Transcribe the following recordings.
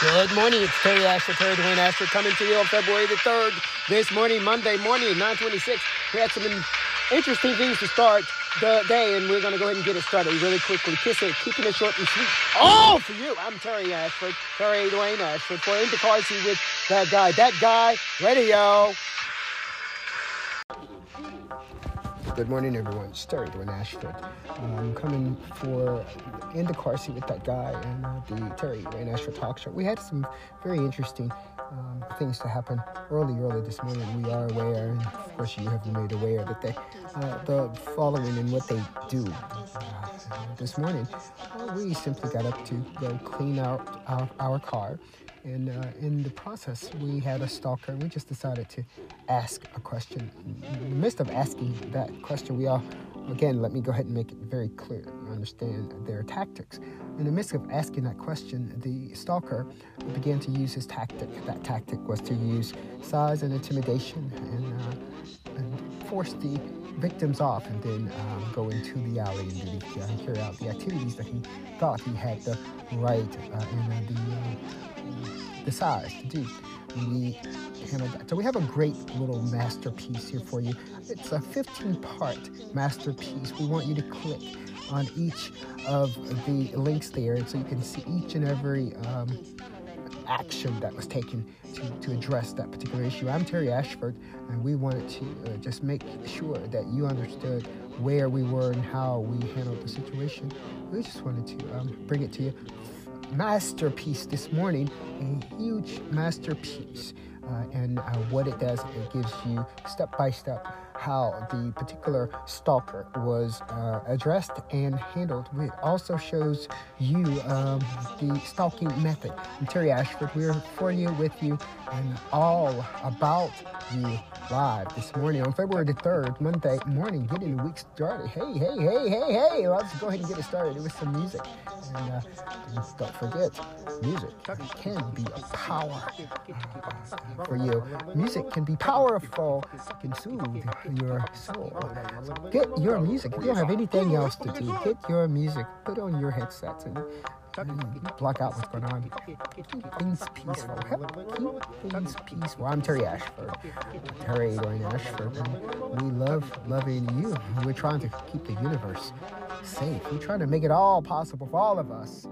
Good morning. It's Terry Ashford, Terry Dwayne Ashford, coming to you on February the 3rd. This morning, Monday morning, 926. We had some interesting things to start the day, and we're going to go ahead and get it started really quickly. Kiss it, keeping it short and sweet. All for you. I'm Terry Ashford, Terry Dwayne Ashford, for In the Car Seat with that guy. That guy, radio. Good morning, everyone. It's Terry Dwayne Ashford. I'm coming for in the car seat with that guy and uh, the Terry Dwayne Ashford talk show. We had some very interesting um, things to happen early, early this morning. We are aware, and of course, you have been made aware that they, uh, the following and what they do uh, this morning. We simply got up to go clean out our, our car and uh, in the process, we had a stalker. We just decided to ask a question. In the midst of asking that question, we all, again, let me go ahead and make it very clear. Understand their tactics. In the midst of asking that question, the stalker began to use his tactic. That tactic was to use size and intimidation and, uh, and force the victims off and then um, go into the alley and uh, carry out the activities that he thought he had the right uh, and the uh, the size to do. We. So we have a great little masterpiece here for you. It's a 15 part masterpiece. We want you to click on each of the links there so you can see each and every um, action that was taken to, to address that particular issue. I'm Terry Ashford, and we wanted to uh, just make sure that you understood where we were and how we handled the situation. We just wanted to um, bring it to you masterpiece this morning, a huge masterpiece. Uh, and uh, what it does, it gives you step by step how the particular stalker was uh, addressed and handled. It also shows you um, the stalking method. I'm Terry Ashford. We're for you, with you, and all about you live this morning on February the 3rd, Monday morning, getting the week started. Hey, hey, hey, hey, hey, let's go ahead and get it started with some music. And uh, don't forget, music can be a power uh, for you. Music can be powerful, can soothe your soul. Get your music. If you don't have anything else to do, get your music, put on your headsets, and block out what's going on. Keep things peaceful. Keep things peaceful. I'm Terry Ashford. Terry Dwayne Ashford. And we love loving you. We're trying to keep the universe safe. We're trying to make it all possible for all of us.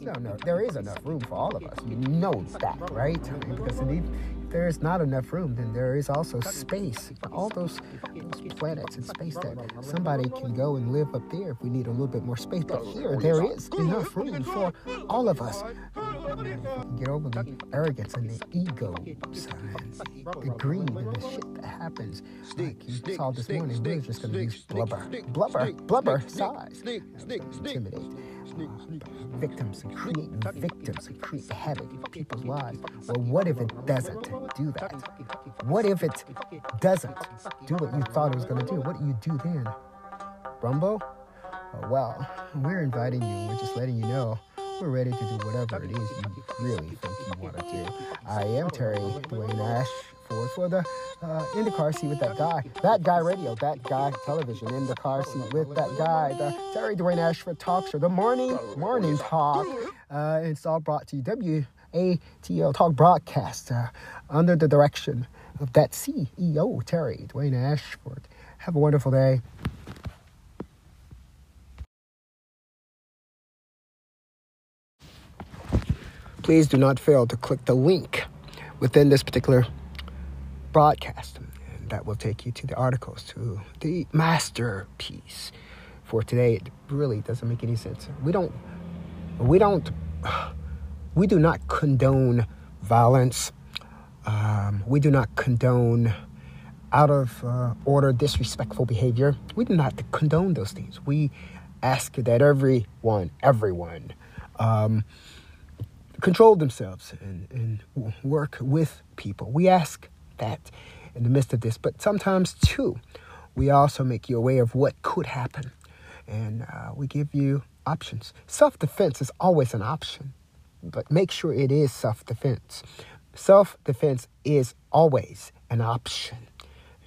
No, no, there is enough room for all of us. You know that, right? Because indeed, there is not enough room, then there is also space. All those, those planets in space that somebody can go and live up there if we need a little bit more space. But here, there is enough room for all of us. Get over the arrogance and the ego signs, the greed and the shit happens. Like you saw this morning, we're just going to use blubber, blubber, blubber size, intimidate victims and create victims and create havoc in people's lives. Well, what if it doesn't do that? What if it doesn't do what you thought it was going to do? What do you do then? Rumble? Oh, well, we're inviting you. We're just letting you know we're ready to do whatever it is you really think you want to do. I am Terry Dwayne Ash for for the uh, in the car seat with that guy, that guy radio, that guy television, in the car seat with that guy, the Terry Dwayne Ashford talk show, the morning morning talk. Uh, it's all brought to you WATL Talk Broadcast uh, under the direction of that CEO Terry Dwayne Ashford. Have a wonderful day. Please do not fail to click the link within this particular broadcast. And that will take you to the articles, to the masterpiece. For today, it really doesn't make any sense. We don't, we don't, we do not condone violence. Um, we do not condone out of uh, order, disrespectful behavior. We do not condone those things. We ask that everyone, everyone, um, control themselves and, and work with people. We ask that in the midst of this, but sometimes too, we also make you aware of what could happen and uh, we give you options. Self defense is always an option, but make sure it is self defense. Self defense is always an option.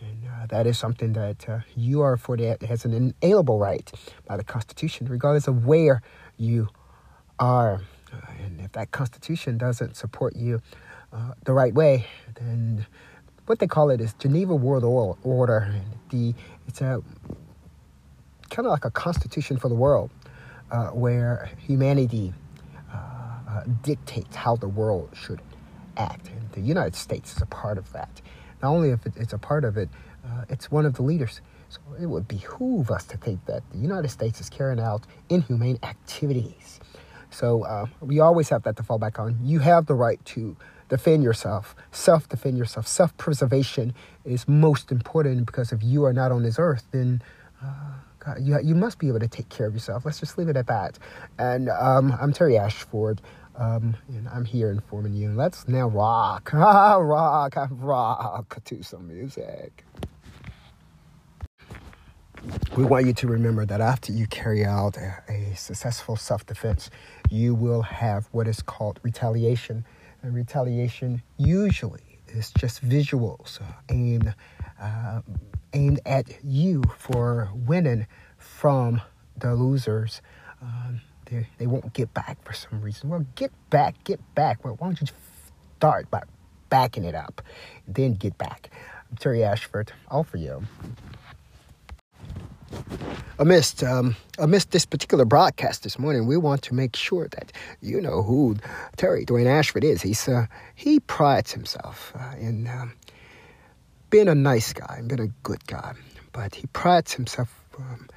And uh, that is something that uh, you are afforded as an inalienable right by the Constitution, regardless of where you are and if that Constitution doesn't support you uh, the right way, then what they call it is Geneva World Order. The it's a kind of like a constitution for the world, uh, where humanity uh, uh, dictates how the world should act, and the United States is a part of that. Not only if it's a part of it, uh, it's one of the leaders. So it would behoove us to think that the United States is carrying out inhumane activities. So uh, we always have that to fall back on. You have the right to defend yourself, self defend yourself. Self preservation is most important because if you are not on this earth, then uh, God, you, you must be able to take care of yourself. Let's just leave it at that. And um, I'm Terry Ashford. Um, and I'm here informing you. Let's now rock, rock, rock to some music. We want you to remember that after you carry out a, a successful self defense, you will have what is called retaliation. And retaliation usually is just visuals uh, aimed, uh, aimed at you for winning from the losers. Um, they, they won't get back for some reason. Well, get back, get back. Well, why don't you start by backing it up, then get back? I'm Terry Ashford, all for you amidst um, amidst this particular broadcast this morning, we want to make sure that you know who Terry Dwayne Ashford is. He's uh, he prides himself uh, in um, being a nice guy and being a good guy, but he prides himself um,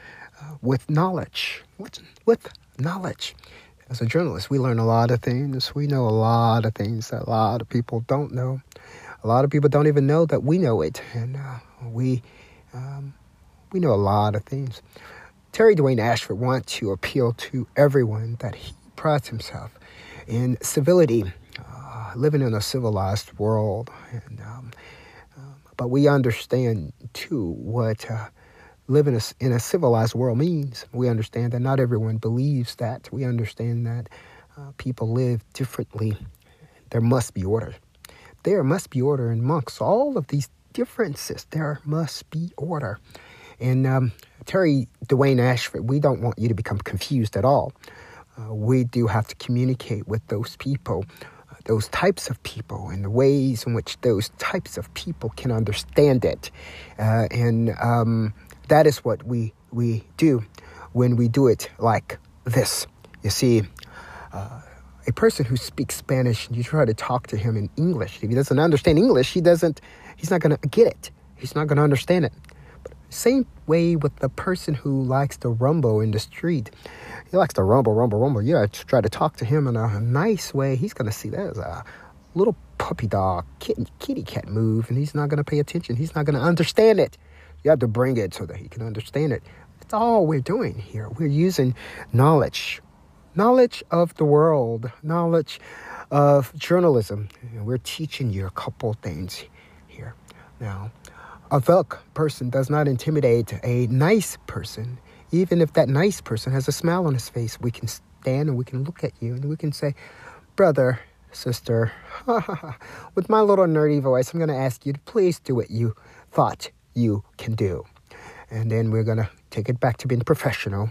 uh, with knowledge. With, with knowledge. As a journalist, we learn a lot of things. We know a lot of things that a lot of people don't know. A lot of people don't even know that we know it, and uh, we. Um, we know a lot of things. Terry Dwayne Ashford wants to appeal to everyone that he prides himself in civility, uh, living in a civilized world. And, um, um, but we understand too what uh, living in a civilized world means. We understand that not everyone believes that. We understand that uh, people live differently. There must be order. There must be order amongst all of these differences. There must be order. And um, Terry Dwayne Ashford, we don't want you to become confused at all. Uh, we do have to communicate with those people, uh, those types of people, and the ways in which those types of people can understand it. Uh, and um, that is what we, we do when we do it like this. You see, uh, a person who speaks Spanish and you try to talk to him in English, if he doesn't understand English, he doesn't, he's not going to get it. He's not going to understand it. Same way with the person who likes to rumble in the street. He likes to rumble, rumble, rumble. You try to talk to him in a nice way. He's going to see that as a little puppy dog, kitten, kitty cat move, and he's not going to pay attention. He's not going to understand it. You have to bring it so that he can understand it. That's all we're doing here. We're using knowledge, knowledge of the world, knowledge of journalism. we're teaching you a couple things here. Now, a thug person does not intimidate a nice person. Even if that nice person has a smile on his face, we can stand and we can look at you and we can say, Brother, sister, with my little nerdy voice, I'm going to ask you to please do what you thought you can do. And then we're going to take it back to being professional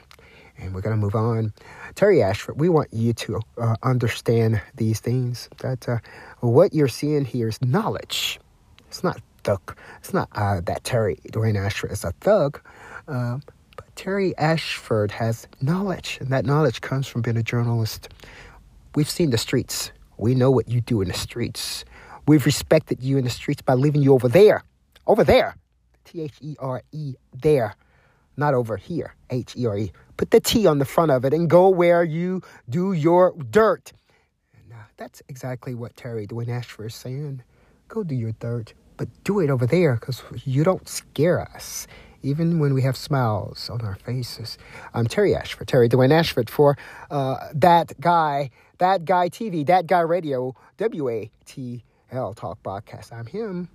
and we're going to move on. Terry Ashford, we want you to uh, understand these things that uh, what you're seeing here is knowledge. It's not thug. It's not uh, that Terry Dwayne Ashford is a thug, uh, but Terry Ashford has knowledge, and that knowledge comes from being a journalist. We've seen the streets. We know what you do in the streets. We've respected you in the streets by leaving you over there, over there, T H E R E, there, not over here, H E R E. Put the T on the front of it and go where you do your dirt. And uh, that's exactly what Terry Dwayne Ashford is saying. Go do your dirt but do it over there because you don't scare us, even when we have smiles on our faces. I'm Terry Ashford, Terry Dwayne Ashford for uh, that guy, that guy TV, that guy radio, WATL Talk Broadcast. I'm him.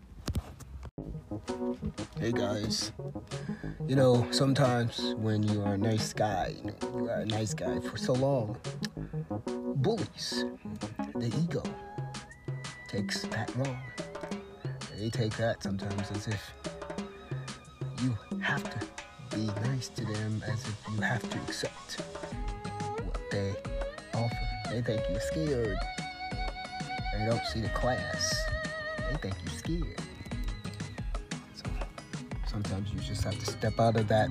Hey guys, you know, sometimes when you are a nice guy, you, know, you are a nice guy for so long, bullies, the ego takes that wrong they take that sometimes as if you have to be nice to them, as if you have to accept what they offer. They think you're scared. They don't see the class. They think you're scared. So sometimes you just have to step out of that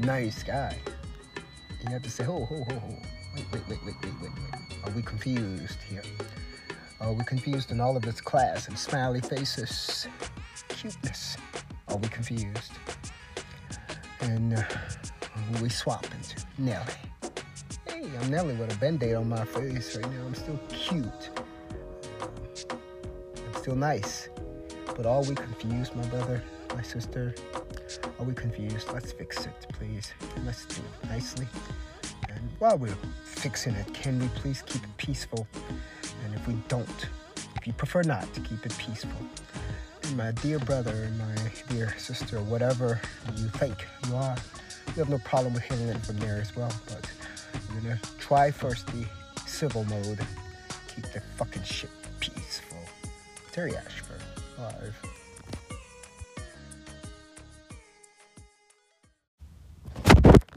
nice guy. You have to say, ho, ho, ho, ho. Wait, wait, wait, wait, wait, wait, wait. Are we confused here? Are we confused in all of its class and smiley faces? Cuteness. Are we confused? And uh, we swap into? Nelly. Hey, I'm Nelly with a band-aid on my face right now. I'm still cute. I'm still nice. But are we confused, my brother, my sister? Are we confused? Let's fix it, please. Let's do it nicely. And while we're fixing it, can we please keep it peaceful? And if we don't, if you prefer not to keep it peaceful, my dear brother, and my dear sister, whatever you think you are, we have no problem with handling it from there as well. But we're gonna try first the civil mode. Keep the fucking shit peaceful. Terry Ashford, live.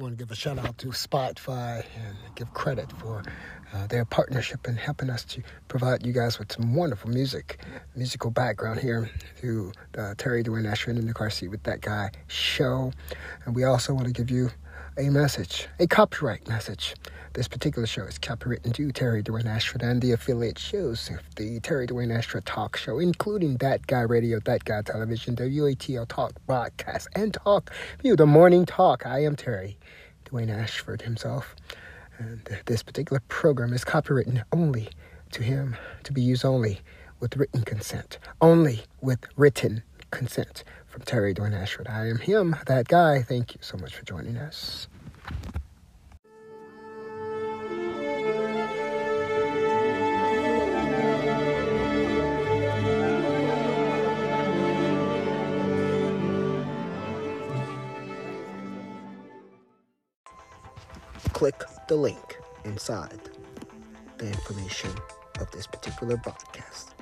Want to give a shout out to Spotify and give credit for uh, their partnership in helping us to provide you guys with some wonderful music, musical background here through the Terry Dwayne Ashford in the car seat with that guy show. And we also want to give you a message, a copyright message. This particular show is copywritten to Terry Dwayne Ashford and the affiliate shows of the Terry Dwayne Ashford Talk Show, including That Guy Radio, That Guy Television, WATL Talk Broadcast, and Talk View, the Morning Talk. I am Terry Dwayne Ashford himself. And this particular program is copywritten only to him, to be used only with written consent, only with written consent from Terry Dwayne Ashford. I am him, that guy. Thank you so much for joining us. Click the link inside the information of this particular broadcast.